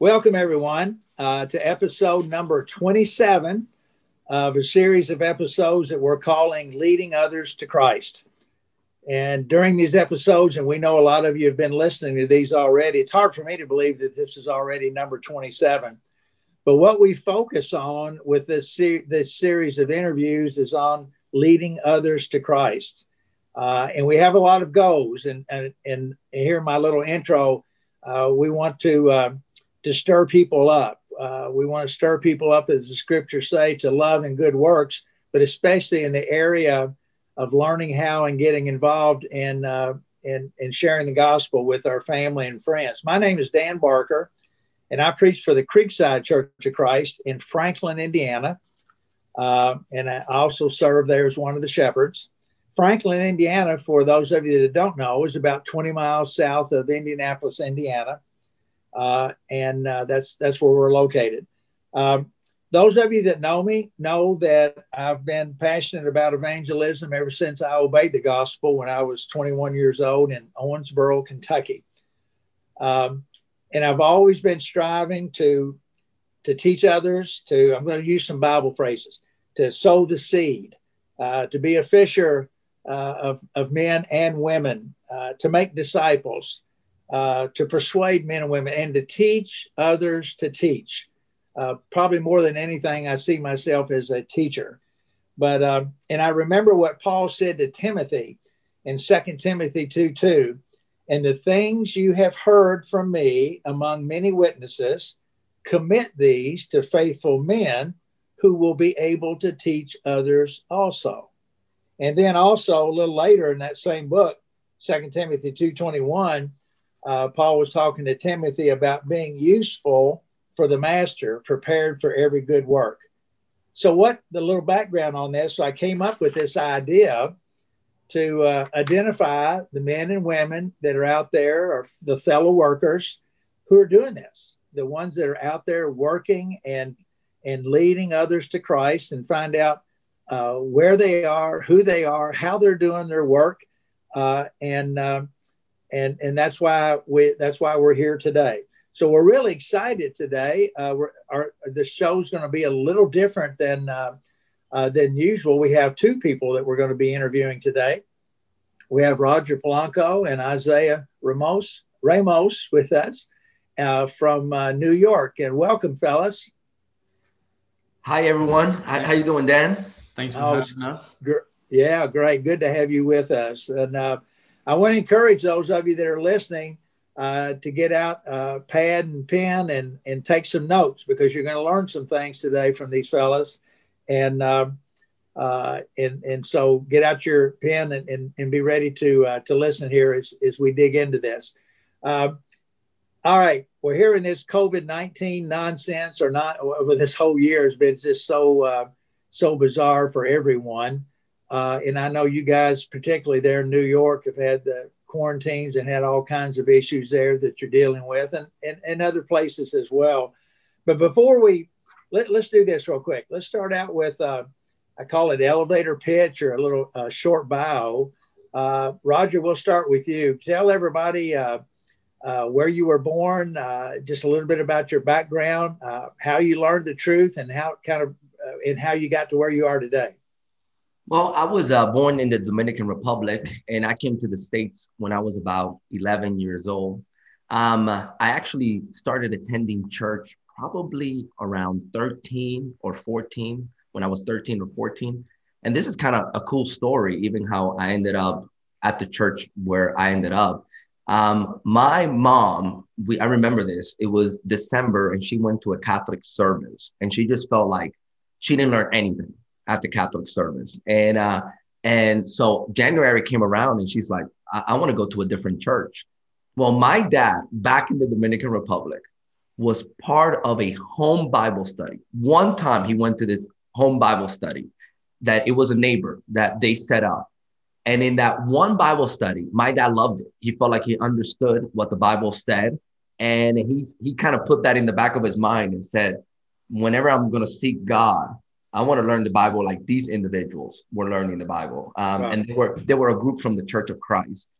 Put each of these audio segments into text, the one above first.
Welcome, everyone, uh, to episode number 27 of a series of episodes that we're calling Leading Others to Christ. And during these episodes, and we know a lot of you have been listening to these already, it's hard for me to believe that this is already number 27. But what we focus on with this, se- this series of interviews is on leading others to Christ. Uh, and we have a lot of goals. And, and, and here, my little intro, uh, we want to uh, to stir people up. Uh, we want to stir people up, as the scriptures say, to love and good works, but especially in the area of learning how and getting involved in, uh, in, in sharing the gospel with our family and friends. My name is Dan Barker, and I preach for the Creekside Church of Christ in Franklin, Indiana. Uh, and I also serve there as one of the shepherds. Franklin, Indiana, for those of you that don't know, is about 20 miles south of Indianapolis, Indiana and uh, that's that's where we're located. Um, those of you that know me know that I've been passionate about evangelism ever since I obeyed the gospel when I was 21 years old in Owensboro, Kentucky. Um, and I've always been striving to to teach others. To I'm going to use some Bible phrases to sow the seed, uh, to be a fisher uh, of of men and women, uh, to make disciples, uh, to persuade men and women and to teach others to teach. Uh, probably more than anything, I see myself as a teacher. But uh, and I remember what Paul said to Timothy in 2 Timothy 2 2. And the things you have heard from me among many witnesses, commit these to faithful men who will be able to teach others also. And then also a little later in that same book, 2 Timothy 2:21, uh, Paul was talking to Timothy about being useful for the master, prepared for every good work. So, what the little background on this? So, I came up with this idea to uh, identify the men and women that are out there, or the fellow workers who are doing this, the ones that are out there working and and leading others to Christ, and find out uh, where they are, who they are, how they're doing their work, uh, and um, and and that's why we that's why we're here today. So we're really excited today. Uh, we're, our the show's going to be a little different than uh, uh, than usual. We have two people that we're going to be interviewing today. We have Roger Polanco and Isaiah Ramos Ramos with us uh, from uh, New York. And welcome, fellas. Hi, everyone. How, how you doing, Dan? Thanks for oh, having us. Gr- yeah, great. Good to have you with us. And uh, I want to encourage those of you that are listening uh, to get out uh, pad and pen and, and take some notes because you're going to learn some things today from these fellas. And, uh, uh, and, and so get out your pen and, and, and be ready to, uh, to listen here as, as we dig into this. Uh, all right, we're hearing this COVID 19 nonsense or not, well, this whole year has been just so, so bizarre for everyone. Uh, and I know you guys, particularly there in New York, have had the quarantines and had all kinds of issues there that you're dealing with and, and, and other places as well. But before we, let, us do this real quick. Let's start out with, uh, I call it elevator pitch or a little uh, short bio. Uh, Roger, we'll start with you. Tell everybody uh, uh, where you were born, just a little bit about your background, how you learned the truth and how kind of, and how you got to where you are today. Well, I was uh, born in the Dominican Republic, and I came to the States when I was about 11 years old. Um, I actually started attending church probably around 13 or 14, when I was 13 or 14. And this is kind of a cool story, even how I ended up at the church where I ended up. Um, my mom, we, I remember this, it was December, and she went to a Catholic service, and she just felt like she didn't learn anything at the Catholic service. And uh, and so January came around and she's like, I, I want to go to a different church. Well, my dad back in the Dominican Republic was part of a home Bible study. One time he went to this home Bible study that it was a neighbor that they set up. And in that one Bible study, my dad loved it. He felt like he understood what the Bible said. And he, he kind of put that in the back of his mind and said, whenever I'm going to seek God, I want to learn the Bible like these individuals were learning the Bible. Um, wow. And they were, they were a group from the Church of Christ.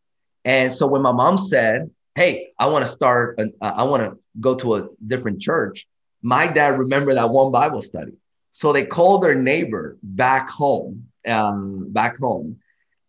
And so when my mom said, hey, I want to start, an, uh, I want to go to a different church. My dad remembered that one Bible study. So they called their neighbor back home, um, back home.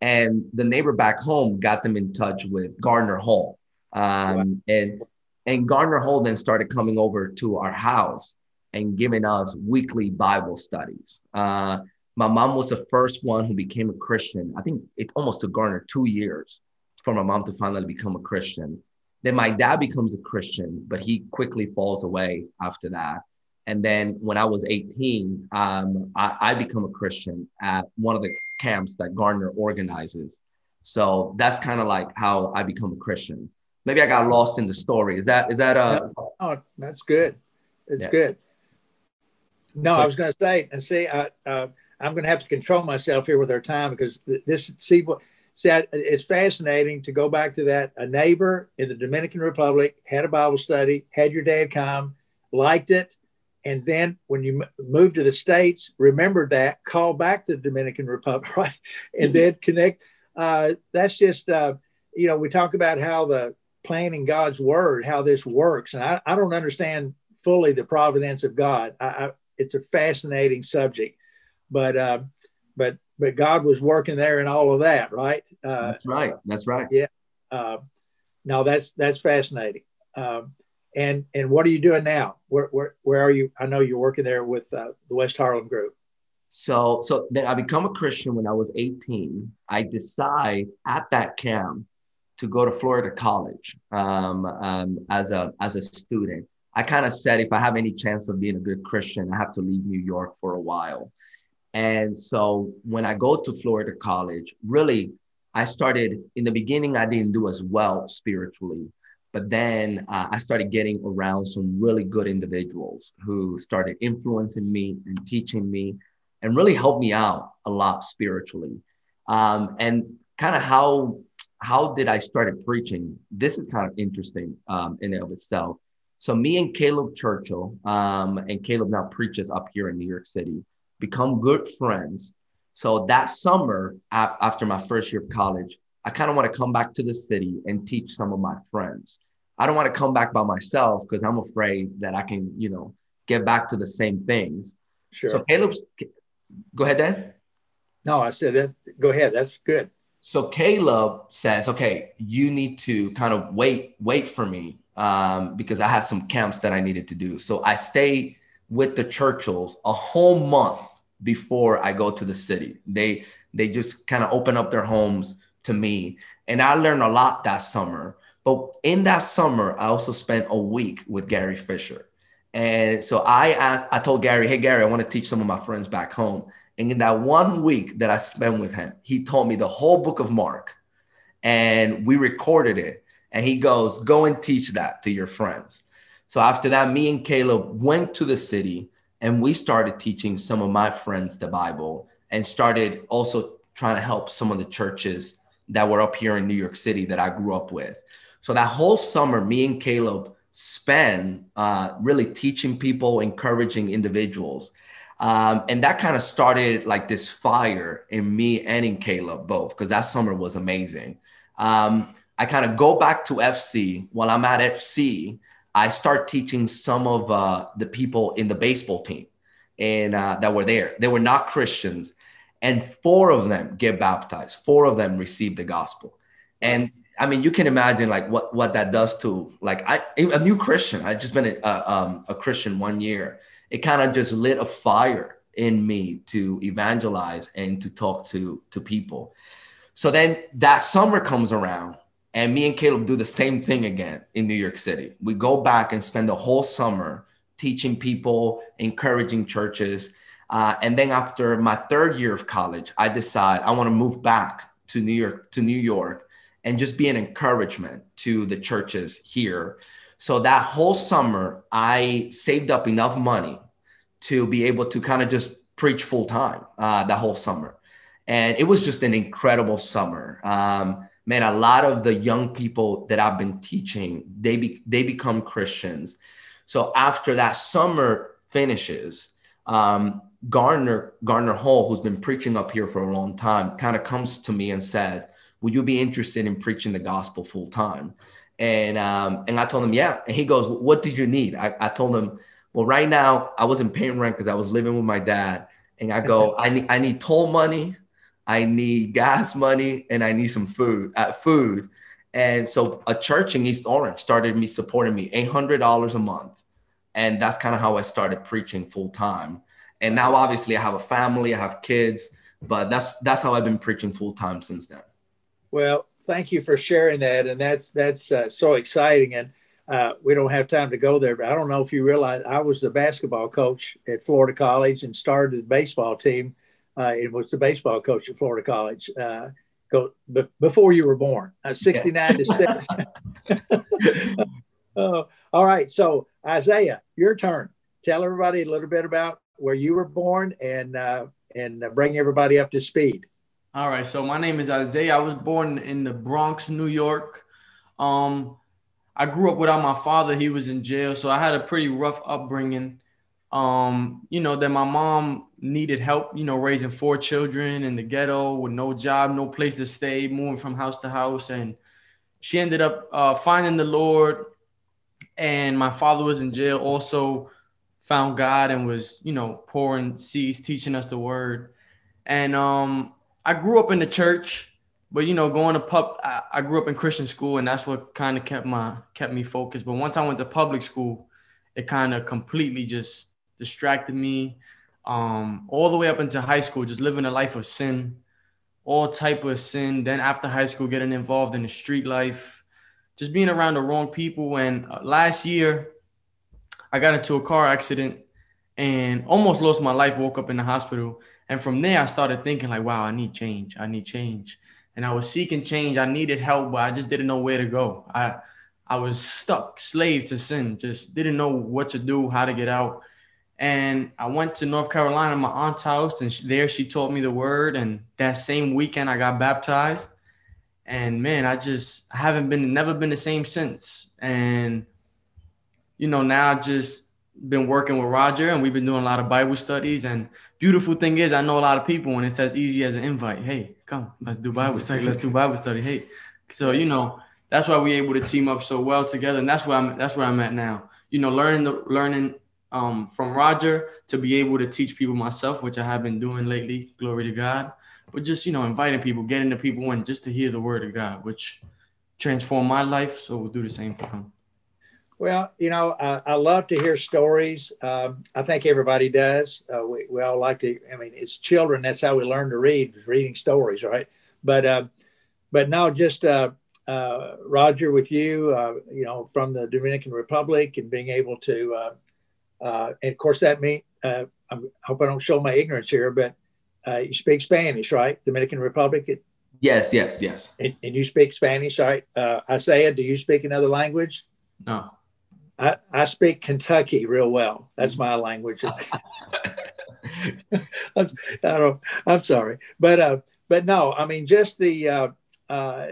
And the neighbor back home got them in touch with Gardner Hall. Um, and, and Gardner Hall then started coming over to our house and giving us weekly Bible studies. Uh, my mom was the first one who became a Christian. I think it almost took Gardner two years for my mom to finally become a Christian. Then my dad becomes a Christian, but he quickly falls away after that. And then when I was 18, um, I, I become a Christian at one of the camps that Gardner organizes. So that's kind of like how I become a Christian. Maybe I got lost in the story. Is that is that uh? Oh, that's good. It's yeah. good. No, I was going to say, and see, I, uh, I'm going to have to control myself here with our time because this see what said it's fascinating to go back to that. A neighbor in the Dominican Republic had a Bible study, had your dad come, liked it, and then when you moved to the states, remember that, call back to the Dominican Republic, right, and then connect. Uh, that's just uh, you know we talk about how the planning God's word, how this works, and I, I don't understand fully the providence of God. I, I, it's a fascinating subject, but uh, but but God was working there and all of that, right? Uh, that's right. That's right. Yeah. Uh, no, that's that's fascinating. Um, and and what are you doing now? Where where where are you? I know you're working there with uh, the West Harlem Group. So so then I become a Christian when I was 18. I decide at that camp to go to Florida College um, um, as a as a student. I kind of said if I have any chance of being a good Christian, I have to leave New York for a while. And so when I go to Florida College, really, I started in the beginning, I didn't do as well spiritually. But then uh, I started getting around some really good individuals who started influencing me and teaching me and really helped me out a lot spiritually. Um, and kind of how how did I started preaching? This is kind of interesting um, in and of itself. So me and Caleb Churchill, um, and Caleb now preaches up here in New York City become good friends. So that summer, after my first year of college, I kind of want to come back to the city and teach some of my friends. I don't want to come back by myself because I'm afraid that I can, you know, get back to the same things. Sure. So Caleb's, go ahead, Dan. No, I said that. Go ahead. That's good. So Caleb says, okay, you need to kind of wait, wait for me um, because I had some camps that I needed to do. So I stayed with the Churchills a whole month before I go to the city. They they just kind of open up their homes to me, and I learned a lot that summer. But in that summer, I also spent a week with Gary Fisher, and so I asked, I told Gary, "Hey Gary, I want to teach some of my friends back home." And in that one week that I spent with him, he told me the whole book of Mark, and we recorded it. And he goes, "Go and teach that to your friends." So after that, me and Caleb went to the city and we started teaching some of my friends the Bible and started also trying to help some of the churches that were up here in New York City that I grew up with. So that whole summer, me and Caleb spent uh, really teaching people, encouraging individuals. Um, and that kind of started like this fire in me and in Caleb both, because that summer was amazing. Um, I kind of go back to FC while I'm at FC. I start teaching some of uh, the people in the baseball team and uh, that were there. They were not Christians, and four of them get baptized. Four of them receive the gospel, and I mean, you can imagine like what what that does to like I a new Christian. I just been a, a, um, a Christian one year. It kind of just lit a fire in me to evangelize and to talk to to people. So then that summer comes around and me and Caleb do the same thing again in New York City. We go back and spend the whole summer teaching people, encouraging churches. Uh, and then after my third year of college, I decide I want to move back to New York, to New York, and just be an encouragement to the churches here. So that whole summer, I saved up enough money to be able to kind of just preach full time uh, that whole summer. And it was just an incredible summer. Um, man, a lot of the young people that I've been teaching, they be, they become Christians. So after that summer finishes, um, Gardner Gardner Hall, who's been preaching up here for a long time, kind of comes to me and says, "Would you be interested in preaching the gospel full time?" And um, and I told him, yeah. And he goes, what did you need? I, I told him, well, right now I wasn't paying rent because I was living with my dad. And I go, I need I need toll money, I need gas money, and I need some food. Uh, food. And so a church in East Orange started me supporting me $800 a month. And that's kind of how I started preaching full time. And now obviously I have a family, I have kids, but that's that's how I've been preaching full time since then. Well, thank you for sharing that, and that's that's uh, so exciting. And uh, we don't have time to go there, but I don't know if you realize I was the basketball coach at Florida College and started the baseball team. Uh, it was the baseball coach at Florida College. Uh, go b- before you were born, uh, 69 to 7. oh, all right. So, Isaiah, your turn. Tell everybody a little bit about where you were born and uh, and bring everybody up to speed. All right. So my name is Isaiah. I was born in the Bronx, New York. Um, I grew up without my father. He was in jail, so I had a pretty rough upbringing. Um, you know, that my mom needed help, you know, raising four children in the ghetto with no job, no place to stay, moving from house to house. And she ended up uh, finding the Lord. And my father was in jail, also found God and was, you know, pouring seeds, teaching us the word. And um, I grew up in the church, but you know, going to pub, I, I grew up in Christian school, and that's what kind of kept my kept me focused. But once I went to public school, it kind of completely just distracted me. Um, all the way up into high school, just living a life of sin, all type of sin. Then after high school, getting involved in the street life, just being around the wrong people. And uh, last year, I got into a car accident and almost lost my life. Woke up in the hospital and from there, I started thinking like, wow, I need change. I need change. And I was seeking change. I needed help, but I just didn't know where to go. I I was stuck, slave to sin, just didn't know what to do, how to get out. And I went to North Carolina, my aunt's house, and there she taught me the word. And that same weekend, I got baptized. And man, I just I haven't been, never been the same since. And you know, now I just been working with Roger and we've been doing a lot of Bible studies. And beautiful thing is, I know a lot of people when it's as easy as an invite. Hey, come, let's do Bible study. Let's do Bible study. Hey, so you know that's why we're able to team up so well together, and that's where I'm. That's where I'm at now. You know, learning the learning um, from Roger to be able to teach people myself, which I have been doing lately. Glory to God. But just you know, inviting people, getting the people in, just to hear the word of God, which transformed my life. So we'll do the same for him. Well, you know, I, I love to hear stories. Um, I think everybody does. Uh, we, we all like to. I mean, it's children. That's how we learn to read, reading stories, right? But uh, but no, just uh, uh Roger with you. Uh, you know, from the Dominican Republic and being able to, uh, and of course that means. I hope I don't show my ignorance here, but you speak Spanish, right? Dominican Republic. It, yes, yes, yes. And, and, you speak Spanish, right? Isaiah, do you speak another language? No. I, I speak Kentucky real well. That's my language. I'm, I don't, I'm sorry, but uh, but no, I mean just the uh, uh,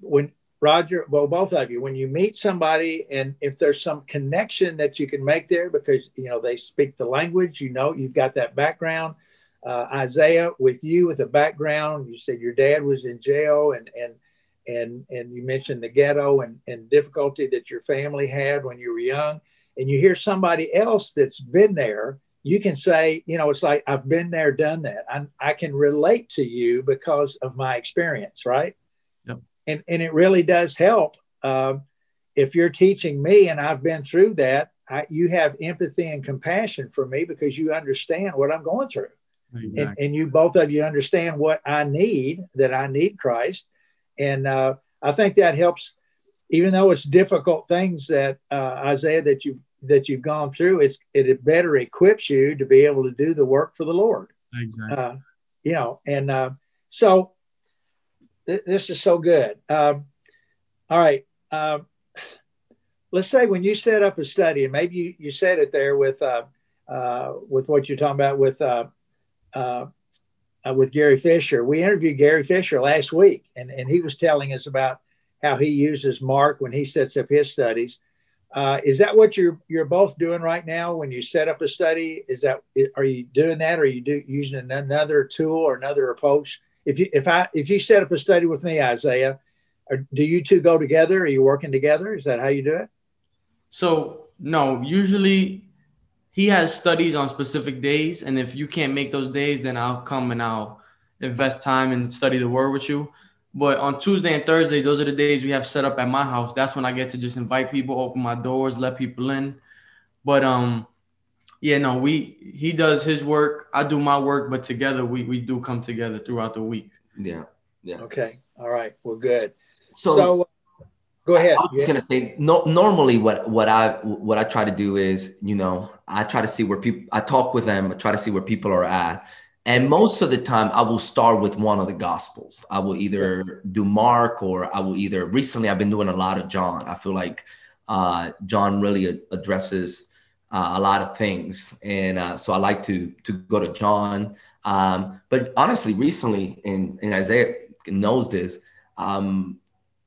when Roger, well, both of you, when you meet somebody, and if there's some connection that you can make there because you know they speak the language, you know, you've got that background. Uh, Isaiah, with you with a background, you said your dad was in jail, and and and and you mentioned the ghetto and, and difficulty that your family had when you were young and you hear somebody else that's been there you can say you know it's like i've been there done that i, I can relate to you because of my experience right. And and it really does help um, if you're teaching me and i've been through that I, you have empathy and compassion for me because you understand what i'm going through exactly. and, and you both of you understand what i need that i need christ and uh, I think that helps, even though it's difficult things that uh, Isaiah that you that you've gone through. It's it better equips you to be able to do the work for the Lord. Exactly. Uh, you know, and uh, so th- this is so good. Um, all right. Um, let's say when you set up a study, and maybe you, you said it there with uh, uh, with what you're talking about with uh, uh, uh, with Gary Fisher. We interviewed Gary Fisher last week, and, and he was telling us about how he uses Mark when he sets up his studies. Uh, is that what you're you're both doing right now when you set up a study? Is that are you doing that, or are you do, using another tool or another approach? If you if I if you set up a study with me, Isaiah, do you two go together? Are you working together? Is that how you do it? So no, usually he has studies on specific days, and if you can't make those days, then I'll come and I'll invest time and study the word with you. But on Tuesday and Thursday, those are the days we have set up at my house. That's when I get to just invite people, open my doors, let people in. But um, yeah, no, we he does his work, I do my work, but together we we do come together throughout the week. Yeah, yeah. Okay, all right, well, good. So, So, go ahead. I was just Yeah. gonna say, no, normally what what I what I try to do is, you know, I try to see where people. I talk with them. I try to see where people are at, and most of the time, I will start with one of the gospels. I will either do Mark or I will either. Recently, I've been doing a lot of John. I feel like uh, John really a- addresses uh, a lot of things, and uh, so I like to to go to John. Um, but honestly, recently, and, and Isaiah knows this. Um,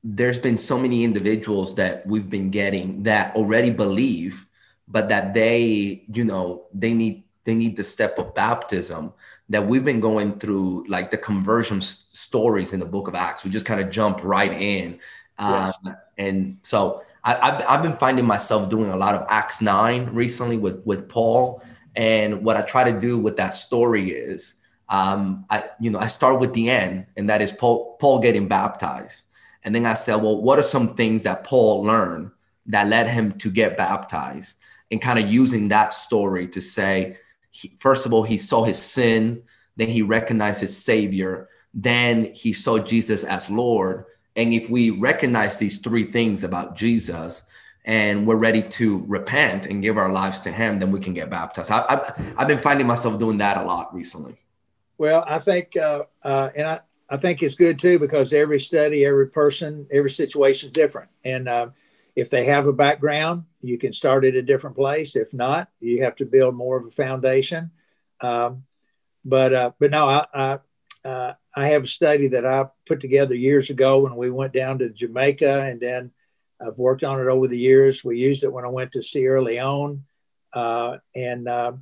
there's been so many individuals that we've been getting that already believe but that they you know they need they need the step of baptism that we've been going through like the conversion s- stories in the book of acts we just kind of jump right in um, and so I, I've, I've been finding myself doing a lot of acts 9 recently with with paul and what i try to do with that story is um, i you know i start with the end and that is paul paul getting baptized and then I said, well, what are some things that Paul learned that led him to get baptized? And kind of using that story to say, he, first of all, he saw his sin, then he recognized his Savior, then he saw Jesus as Lord. And if we recognize these three things about Jesus, and we're ready to repent and give our lives to Him, then we can get baptized. I, I've, I've been finding myself doing that a lot recently. Well, I think, uh, uh, and I, I think it's good too because every study, every person, every situation is different. And uh, if they have a background, you can start at a different place. If not, you have to build more of a foundation. Um, but uh, but no, I I, uh, I have a study that I put together years ago when we went down to Jamaica, and then I've worked on it over the years. We used it when I went to Sierra Leone, uh, and uh,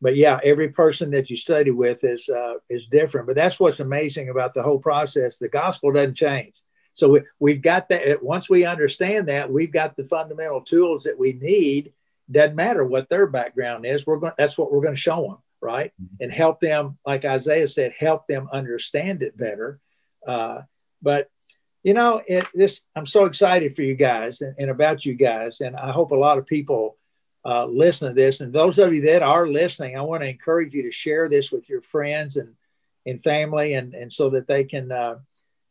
but yeah, every person that you study with is uh, is different. But that's what's amazing about the whole process. The gospel doesn't change. So we, we've got that. Once we understand that, we've got the fundamental tools that we need. Doesn't matter what their background is. We're going. That's what we're going to show them, right? And help them, like Isaiah said, help them understand it better. Uh, but you know, it, this I'm so excited for you guys and, and about you guys, and I hope a lot of people uh, listen to this. And those of you that are listening, I want to encourage you to share this with your friends and and family, and and so that they can uh,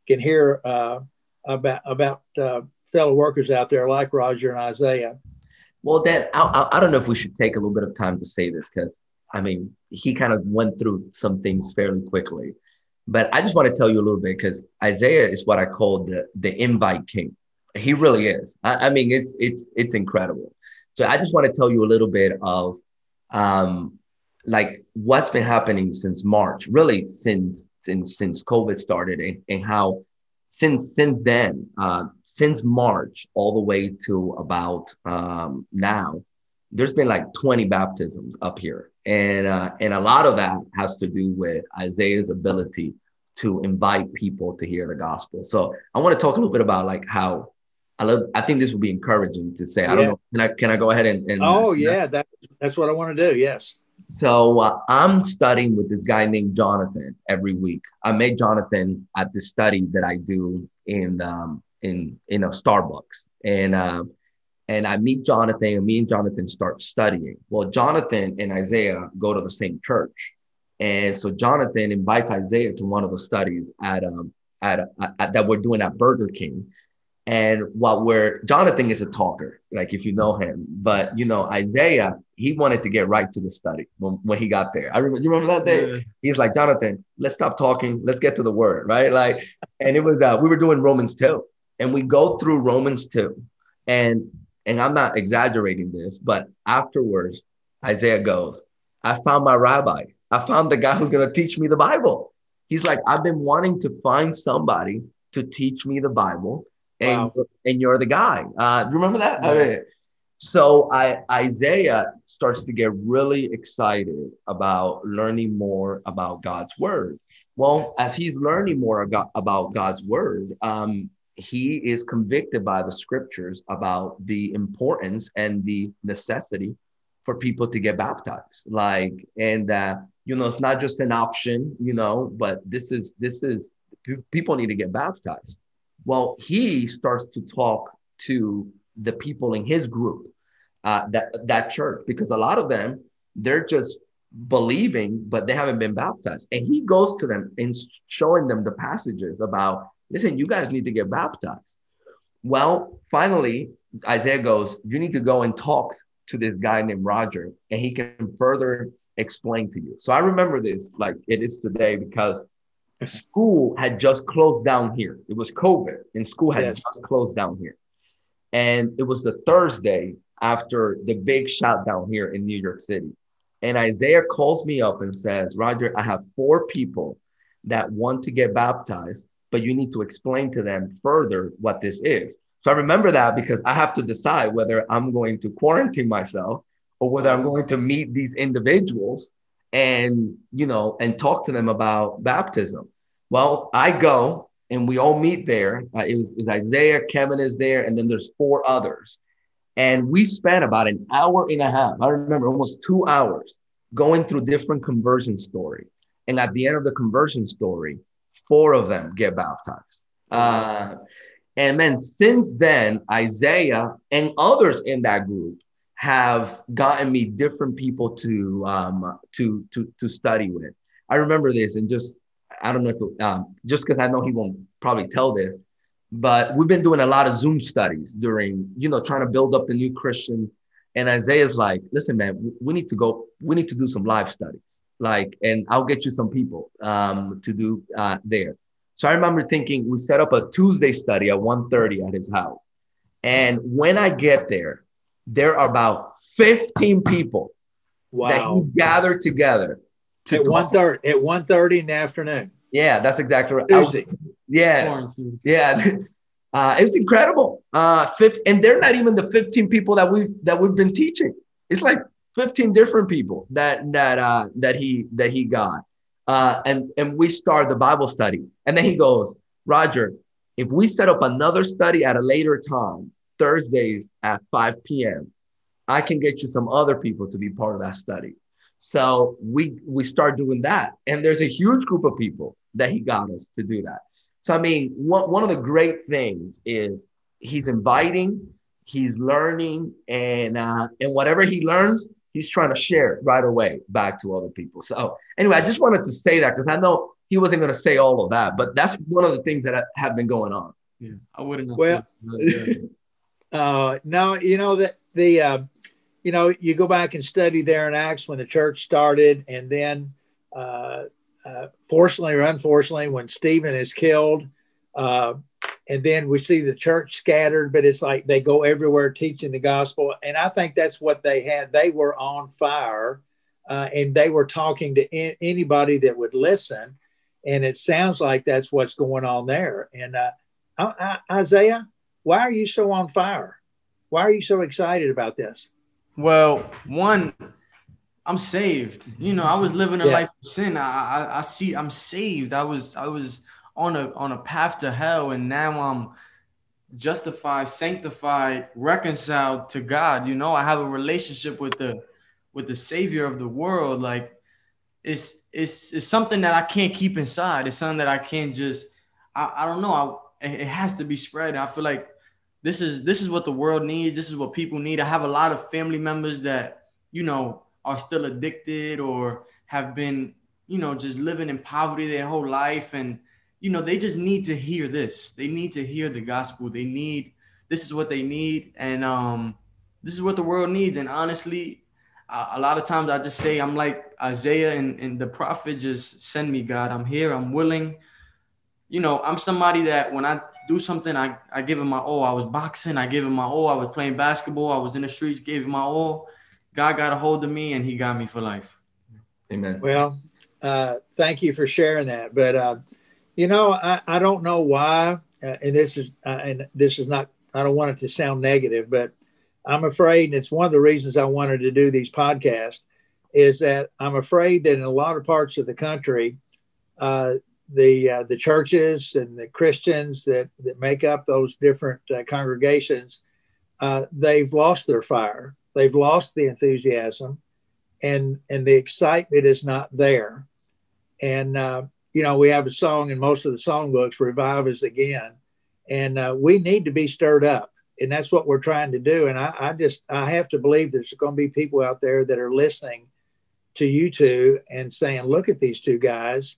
can hear uh, about about uh, fellow workers out there like Roger and Isaiah. Well, Dan, I, I, I don't know if we should take a little bit of time to say this because I mean, he kind of went through some things fairly quickly. But I just want to tell you a little bit because Isaiah is what I call the the invite king. He really is. I, I mean, it's it's it's incredible. So I just want to tell you a little bit of um, like what's been happening since March, really since since since COVID started, and, and how since since then, uh, since March all the way to about um, now, there's been like 20 baptisms up here, and uh, and a lot of that has to do with Isaiah's ability to invite people to hear the gospel. So I want to talk a little bit about like how I love. I think this would be encouraging to say. I don't know. Can I can I go ahead and? and Oh yeah, that, that's what I want to do. Yes. So uh, I'm studying with this guy named Jonathan every week. I met Jonathan at the study that I do in um, in in a Starbucks, and uh, and I meet Jonathan, and me and Jonathan start studying. Well, Jonathan and Isaiah go to the same church, and so Jonathan invites Isaiah to one of the studies at um at, at that we're doing at Burger King. And while we're Jonathan is a talker, like if you know him, but you know Isaiah, he wanted to get right to the study when, when he got there. I remember you remember that day. Yeah. He's like Jonathan, let's stop talking, let's get to the word, right? Like, and it was uh, we were doing Romans two, and we go through Romans two, and and I'm not exaggerating this, but afterwards Isaiah goes, I found my rabbi. I found the guy who's gonna teach me the Bible. He's like, I've been wanting to find somebody to teach me the Bible and Wow. and you're the guy. Uh, do you remember that? I mean, so I Isaiah starts to get really excited about learning more about God's word. Well, as he's learning more about, about God's word, um, he is convicted by the scriptures about the importance and the necessity for people to get baptized. Like, and uh, you know, it's not just an option, you know, but this is this is people need to get baptized. Well, he starts to talk to the people in his group, uh, that that church, because a lot of them they're just believing, but they haven't been baptized. And he goes to them and showing them the passages about, listen, you guys need to get baptized. Well, finally, Isaiah goes, you need to go and talk to this guy named Roger, and he can further explain to you. So I remember this like it is today because school had just closed down here. It was COVID, and school had yes. just closed down here. And it was the Thursday after the big shutdown here in New York City. And Isaiah calls me up and says, Roger, I have four people that want to get baptized, but you need to explain to them further what this is. So I remember that because I have to decide whether I'm going to quarantine myself or whether I'm going to meet these individuals and, you know, and talk to them about baptism. Well, I go and we all meet there. Uh, it, was, it was Isaiah, Kevin is there, and then there's four others. And we spent about an hour and a half, I remember almost two hours going through different conversion story. And at the end of the conversion story, four of them get baptized. Uh, and then since then, Isaiah and others in that group have gotten me different people to um, to to to study with. I remember this, and just I don't know if um, just because I know he won't probably tell this, but we've been doing a lot of Zoom studies during, you know, trying to build up the new Christian. And Isaiah's like, listen, man, we need to go, we need to do some live studies. Like, and I'll get you some people um, to do uh, there. So I remember thinking we set up a Tuesday study at 1.30 at his house. And when I get there, there are about 15 people wow. that he gathered together to at one thirty at one thirty in the afternoon. Yeah, that's exactly right. Tuesday. Yeah, yeah. Uh, it's incredible. Uh, fifth, and they're not even the 15 people that we that we've been teaching. It's like 15 different people that that uh, that he that he got. Uh, and and we start the Bible study, and then he goes, Roger, if we set up another study at a later time, Thursdays at 5 p.m., I can get you some other people to be part of that study. So we we start doing that, and there's a huge group of people that he got us to do that. So, I mean, one, one of the great things is he's inviting, he's learning, and uh, and whatever he learns, he's trying to share it right away back to other people. So, anyway, I just wanted to say that because I know he wasn't going to say all of that, but that's one of the things that have been going on. Yeah, I wouldn't. Well, uh, no, you know that the, uh, you know, you go back and study there in Acts when the church started, and then uh, uh, fortunately or unfortunately, when Stephen is killed, uh, and then we see the church scattered, but it's like they go everywhere teaching the gospel. And I think that's what they had. They were on fire uh, and they were talking to in- anybody that would listen. And it sounds like that's what's going on there. And uh, I- I- Isaiah, why are you so on fire? Why are you so excited about this? Well, one, I'm saved. You know, I was living a yeah. life of sin. I, I, I see I'm saved. I was I was on a on a path to hell, and now I'm justified, sanctified, reconciled to God. You know, I have a relationship with the with the Savior of the world. Like it's it's it's something that I can't keep inside. It's something that I can't just I, I don't know. I, it has to be spread. I feel like this is this is what the world needs. This is what people need. I have a lot of family members that you know are still addicted or have been, you know, just living in poverty their whole life. And, you know, they just need to hear this. They need to hear the gospel. They need, this is what they need. And um, this is what the world needs. And honestly, uh, a lot of times I just say, I'm like Isaiah and, and the prophet, just send me, God. I'm here. I'm willing. You know, I'm somebody that when I do something, I, I give him my all. I was boxing, I gave him my all. I was playing basketball, I was in the streets, gave him my all. God got a hold of me and he got me for life. Amen. Well, uh, thank you for sharing that. But, uh, you know, I, I don't know why, uh, and this is, uh, and this is not, I don't want it to sound negative, but I'm afraid, and it's one of the reasons I wanted to do these podcasts, is that I'm afraid that in a lot of parts of the country, uh, the uh, the churches and the Christians that that make up those different uh, congregations, uh, they've lost their fire. They've lost the enthusiasm, and and the excitement is not there. And you know, we have a song in most of the songbooks, "Revive Us Again," and uh, we need to be stirred up, and that's what we're trying to do. And I, I just I have to believe there's going to be people out there that are listening to you two and saying, "Look at these two guys."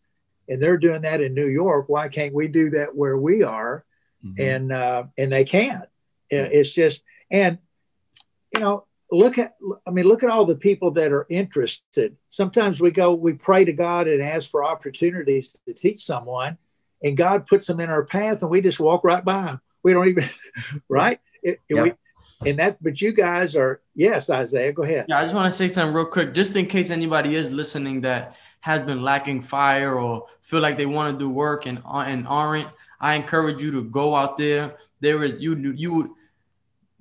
and they're doing that in New York. Why can't we do that where we are? Mm-hmm. And uh, and they can't. It's just and you know look at I mean look at all the people that are interested. Sometimes we go we pray to God and ask for opportunities to teach someone, and God puts them in our path, and we just walk right by them. We don't even right. It, yeah. we, and that but you guys are yes isaiah go ahead yeah i just want to say something real quick just in case anybody is listening that has been lacking fire or feel like they want to do work and, and aren't, I encourage you to go out there. There is you you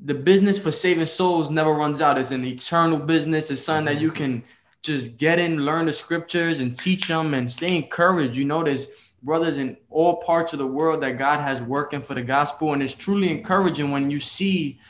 the business for saving souls never runs out. It's an eternal business. It's something that mm-hmm. you can just get in, learn the scriptures and teach them and stay encouraged. You know, there's brothers in all parts of the world that God has working for the gospel. And it's truly encouraging when you see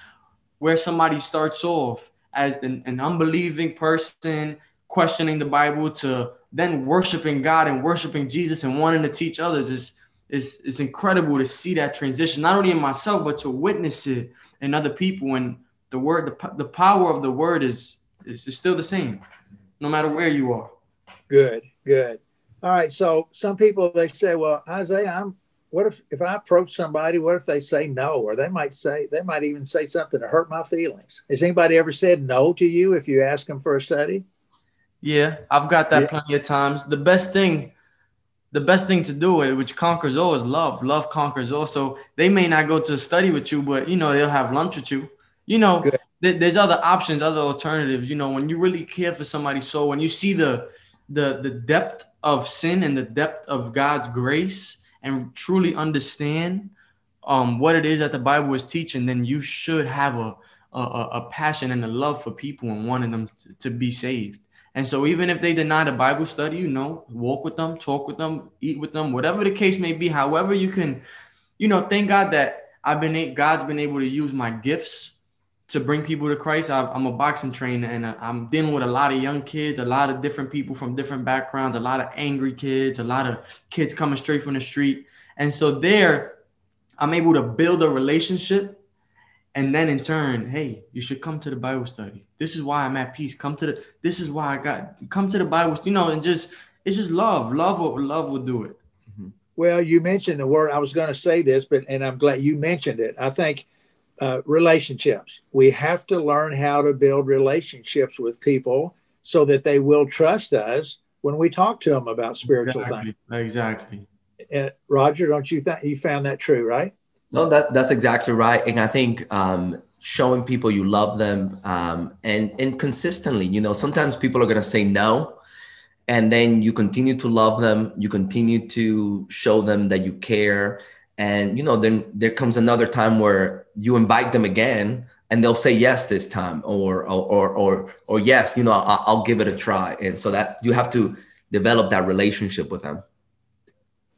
where somebody starts off as an, an unbelieving person, questioning the Bible to then worshiping God and worshiping Jesus and wanting to teach others is is it's incredible to see that transition, not only in myself but to witness it in other people. And the word, the, the power of the word is, is is still the same, no matter where you are. Good, good. All right. So some people they say, well, Isaiah, I'm. What if if I approach somebody? What if they say no, or they might say they might even say something to hurt my feelings? Has anybody ever said no to you if you ask them for a study? Yeah, I've got that yeah. plenty of times. The best thing, the best thing to do, it, which conquers all, is love. Love conquers all. So they may not go to study with you, but you know they'll have lunch with you. You know, th- there's other options, other alternatives. You know, when you really care for somebody's soul, when you see the the the depth of sin and the depth of God's grace, and truly understand um, what it is that the Bible is teaching, then you should have a a, a passion and a love for people and wanting them to, to be saved. And so even if they deny the Bible study, you know, walk with them, talk with them, eat with them, whatever the case may be, however you can, you know, thank God that I've been God's been able to use my gifts to bring people to Christ. i am a boxing trainer and I'm dealing with a lot of young kids, a lot of different people from different backgrounds, a lot of angry kids, a lot of kids coming straight from the street. And so there, I'm able to build a relationship and then in turn hey you should come to the bible study. This is why i'm at peace. Come to the this is why i got come to the bible you know and just it's just love. Love will love will do it. Mm-hmm. well you mentioned the word. I was going to say this but and i'm glad you mentioned it. I think uh, relationships. We have to learn how to build relationships with people so that they will trust us when we talk to them about spiritual exactly. things. Exactly. Uh, roger don't you think you found that true right no, that that's exactly right, and I think um, showing people you love them um, and and consistently, you know, sometimes people are gonna say no, and then you continue to love them, you continue to show them that you care, and you know, then there comes another time where you invite them again, and they'll say yes this time, or or or or, or yes, you know, I'll, I'll give it a try, and so that you have to develop that relationship with them.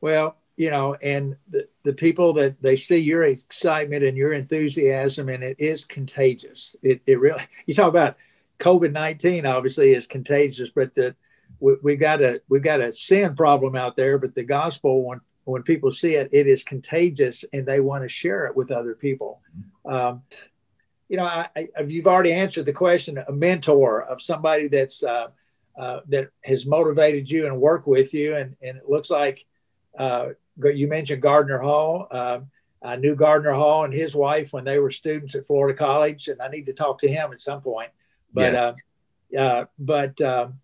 Well, you know, and the, the people that they see your excitement and your enthusiasm, and it is contagious. It, it really, you talk about COVID 19, obviously, is contagious, but that we, we got a, we've got a sin problem out there, but the gospel, when, when people see it, it is contagious and they want to share it with other people. Um, you know, I, I, you've already answered the question a mentor of somebody that's, uh, uh, that has motivated you and worked with you. And, and it looks like uh, you mentioned Gardner Hall. Um, I knew Gardner Hall and his wife when they were students at Florida College, and I need to talk to him at some point. But yeah. uh, uh, but um,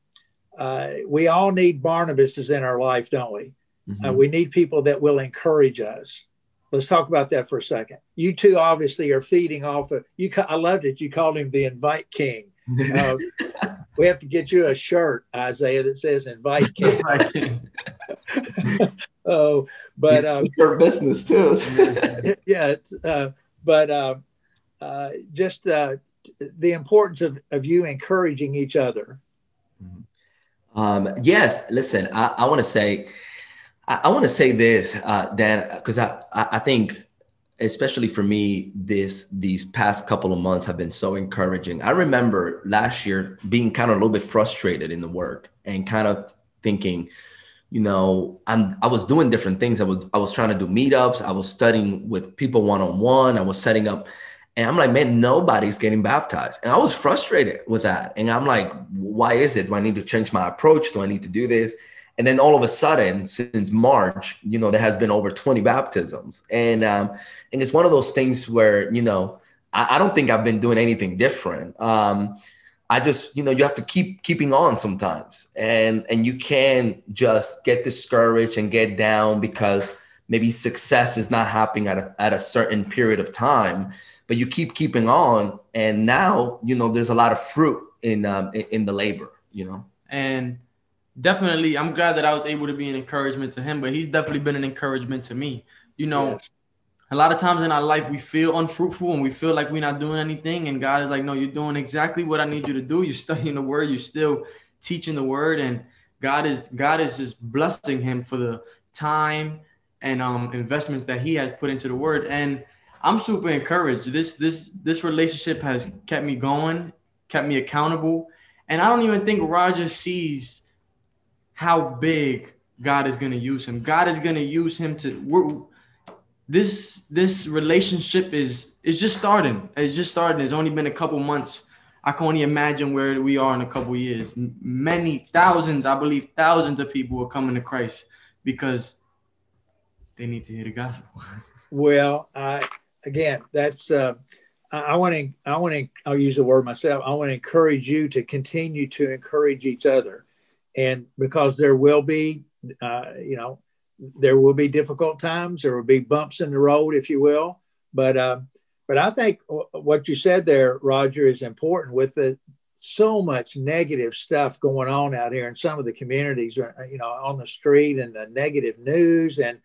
uh, we all need Barnabases in our life, don't we? Mm-hmm. Uh, we need people that will encourage us. Let's talk about that for a second. You two obviously are feeding off of you. I loved it. You called him the Invite King. Uh, we have to get you a shirt, Isaiah, that says "Invite King." oh, but um, your business too. yeah, uh, but uh, uh, just uh, the importance of, of you encouraging each other. Mm-hmm. Um, yes, listen, I, I want to say I, I want to say this, uh, Dan, because I, I think especially for me this these past couple of months have been so encouraging i remember last year being kind of a little bit frustrated in the work and kind of thinking you know i'm i was doing different things. I was i was trying to do meetups. I was studying with people one-on-one. I was setting up and i'm like man nobody's getting baptized. And i was frustrated with that. And i'm like why is it? Do i need to change my approach? Do i need to do this? And then all of a sudden since march you know there has been over 20 baptisms. And um and it's one of those things where you know i, I don't think i've been doing anything different. Um i just you know you have to keep keeping on sometimes. And and you can just get discouraged and get down because maybe success is not happening at a, at a certain period of time but you keep keeping on. And now you know there's a lot of fruit in um in, in the labor you know? And definitely i'm glad that i was able to be an encouragement to him but he's definitely been an encouragement to me. You know yes. A lot of times in our life we feel unfruitful and we feel like we're not doing anything. And god is like no you're doing exactly what i need you to do. You're studying the word. You're still teaching the word. And god is god is just blessing him for the time and um investments that he has put into the word. And i'm super encouraged. This this this relationship has kept me going kept me accountable. And i don't even think roger sees how big God is going to use him. God is going to use him to this this relationship is is just starting. It's just starting. It's only been a couple months. I can only imagine where we are in a couple years. Many thousands, I believe, thousands of people are coming to Christ because they need to hear the gospel. Well, I again, that's uh, I want to I want to I'll use the word myself. I want to encourage you to continue to encourage each other and because there will be, uh, you know, there will be difficult times, there will be bumps in the road, if you will. But uh, but I think what you said there, Roger, is important with the so much negative stuff going on out here in some of the communities, uh, you know, on the street and the negative news and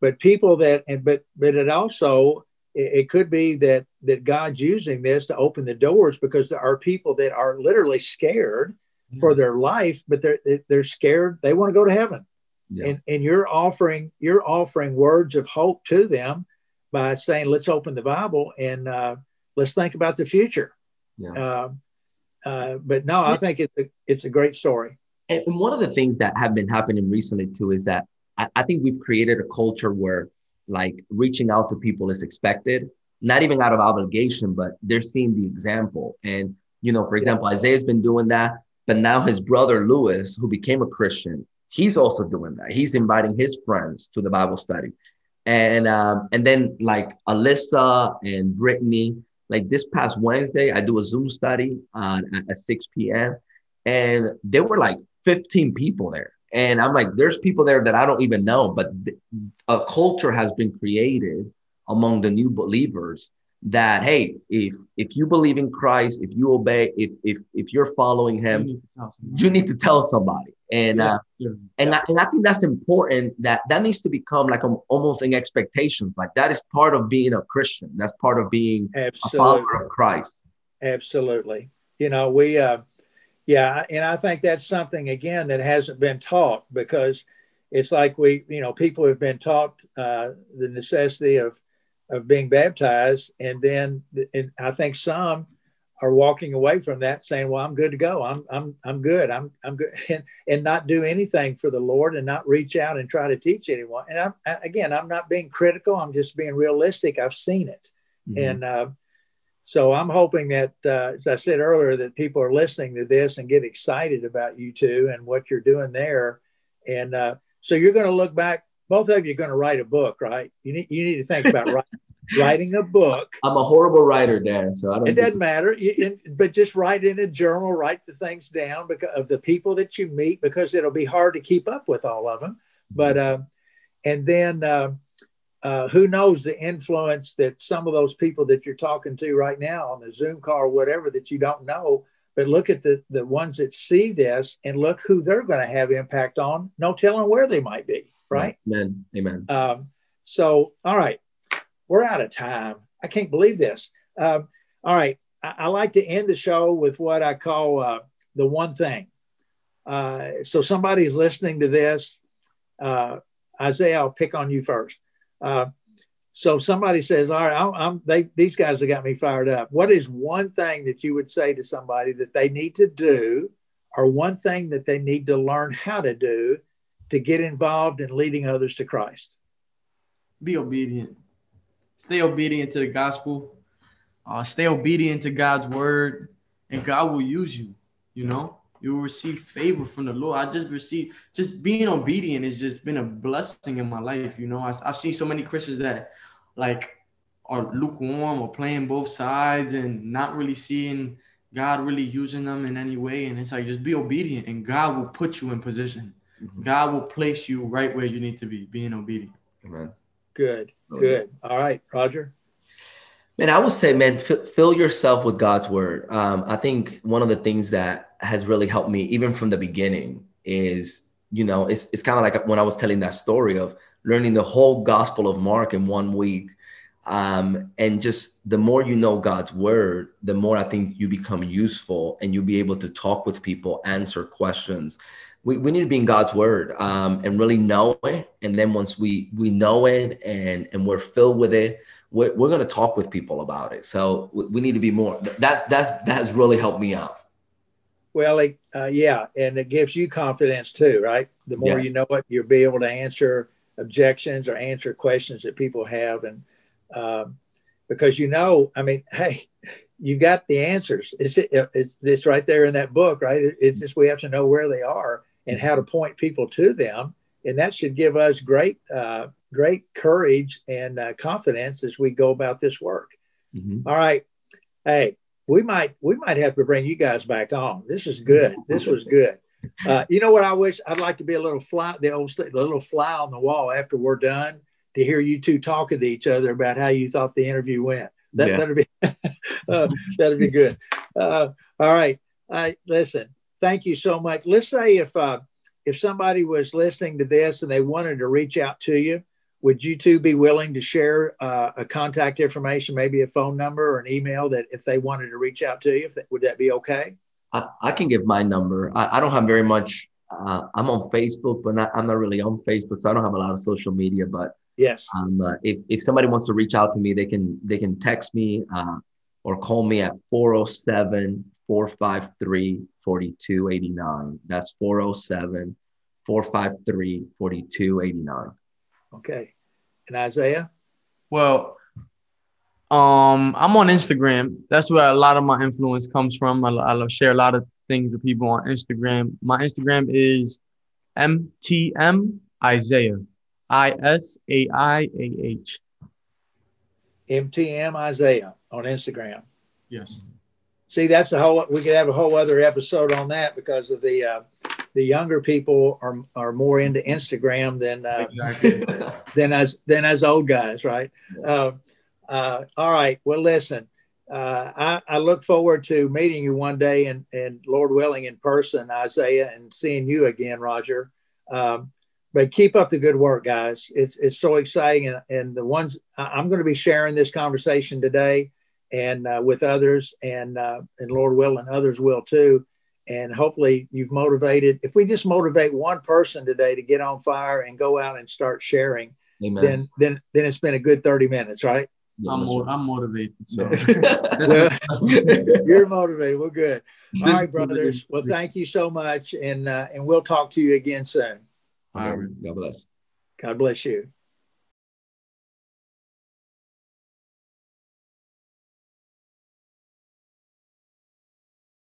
but people that and but but it also it could be that that God's using this to open the doors because there are people that are literally scared for their life, but they're they're scared. They want to go to heaven, yeah. and and you're offering you're offering words of hope to them by saying, "Let's open the Bible and uh, let's think about the future." Yeah. Uh, uh, but no, I think it's a, it's a great story. And one of the things that have been happening recently too is that I, I think we've created a culture where like reaching out to people is expected, not even out of obligation, but they're seeing the example. And you know, for example, yeah. Isaiah's been doing that. But now his brother Lewis, who became a Christian, he's also doing that. He's inviting his friends to the Bible study. And um, and then like Alyssa and Brittany, like this past Wednesday, I do a Zoom study uh, at 6 p.m. And there were like 15 people there. And I'm like, there's people there that I don't even know, but a culture has been created among the new believers that hey if if you believe in christ if you obey if if if you're following him you need to, you need to tell somebody and yes, uh, and, I, and I think that's important that that needs to become like a, almost an expectation like that is part of being a christian that's part of being Absolutely. a follower of christ Absolutely. You know, we, uh, yeah, and I think that's something again that hasn't been taught because it's like we, you know, people have been taught uh, the necessity of of being baptized. And then and I think some are walking away from that saying, well, I'm good to go. I'm, I'm, I'm good. I'm, I'm good. And, and not do anything for the Lord and not reach out and try to teach anyone. And I'm, again, I'm not being critical. I'm just being realistic. I've seen it. Mm-hmm. And, uh, so I'm hoping that, uh, as I said earlier, that people are listening to this and get excited about you two and what you're doing there. And uh, so you're going to look back both of you are going to write a book, right? You need you need to think about writing, writing a book. I'm a horrible writer, Dan. So I don't. It doesn't matter, you, but just write in a journal. Write the things down because of the people that you meet, because it'll be hard to keep up with all of them. But uh, and then uh, uh, who knows the influence that some of those people that you're talking to right now on the Zoom call or whatever that you don't know but look at the, the ones that see this and look who they're going to have impact on. No telling where they might be, right? Amen. Amen. Um, so, all right, we're out of time. I can't believe this. Um, all right, I, I, like to end the show with what I call uh, the one thing. Uh, so, somebody's listening to this. Uh, Isaiah, I'll pick on you first. Uh, so somebody says, "All right, I'm, I'm they, these guys have got me fired up." What is one thing that you would say to somebody that they need to do, or one thing that they need to learn how to do to get involved in leading others to Christ? Be obedient. Stay obedient to the gospel. Uh, stay obedient to God's word, and God will use you. You know, you will receive favor from the Lord. I just received just being obedient has just been a blessing in my life. You know, I, I've seen so many Christians that like are lukewarm or playing both sides and not really seeing God really using them in any way. And it's like just be obedient, and God will put you in position. Mm-hmm. God will place you right where you need to be, being obedient. Amen. Good, good. All right, Roger. Man, I would say, man, f- fill yourself with God's word. Um, I think one of the things that has really helped me, even from the beginning, is you know, it's it's kind of like when I was telling that story of learning the whole Gospel of Mark in one week, um, and just the more you know God's word, the more I think you become useful, and you'll be able to talk with people, answer questions. We, we need to be in God's word um, and really know it. And then once we we know it and and we're filled with it, we're, we're going to talk with people about it. So we, we need to be more. That's that's that has really helped me out. Well, uh, yeah, and it gives you confidence too, right? The more yes. you know it, you'll be able to answer objections or answer questions that people have, and um, because you know, I mean, hey, you got the answers. It's, it's it's right there in that book, right? It's just we have to know where they are and how to point people to them, and that should give us great uh, great courage and uh, confidence as we go about this work. Mm-hmm. All right, hey, we might we might have to bring you guys back on. This is good. This was good. Uh, you know what? I wish I'd like to be a little fly, the old the little fly on the wall after we're done to hear you two talking to each other about how you thought the interview went. That yeah. that'd be uh, that'd be good. Uh, all right. All right. Listen. Thank you so much. Let's say if uh, if somebody was listening to this and they wanted to reach out to you, would you two be willing to share uh, a contact information, maybe a phone number or an email that if they wanted to reach out to you, that, would that be okay? I, I, can give my number. I, I don't have very much. Uh, I'm on Facebook, but not, I'm not really on Facebook, so I don't have a lot of social media. But yes, um, uh, if if somebody wants to reach out to me, they can they can text me uh, or call me at 407 453 4289. That's 407 453 4289. Okay. And Isaiah? Well, um, I'm on Instagram. That's where a lot of my influence comes from. I, I share a lot of things with people on Instagram. My Instagram is MTM Isaiah. I S A I A H. MTM Isaiah on Instagram. Yes. See, that's a whole. We could have a whole other episode on that because of the uh, the younger people are are more into Instagram than uh, exactly. than as than as old guys, right? Uh, uh, all right. Well, listen. Uh, I, I, look forward to meeting you one day and, and Lord willing in person, Isaiah, and seeing you again, Roger. Um, but keep up the good work, guys. It's it's so exciting, and, and the ones I'm going to be sharing this conversation today, and uh, with others, and uh, and Lord willing, others will too. And hopefully you've motivated if we just motivate one person today to get on fire and go out and start sharing Amen. then then then it's been a good 30 minutes right? I'm, mo- I'm motivated so. Well, you're motivated. Well good. All right brothers. Well thank you so much and uh, and we'll talk to you again soon. All right. God bless. God bless you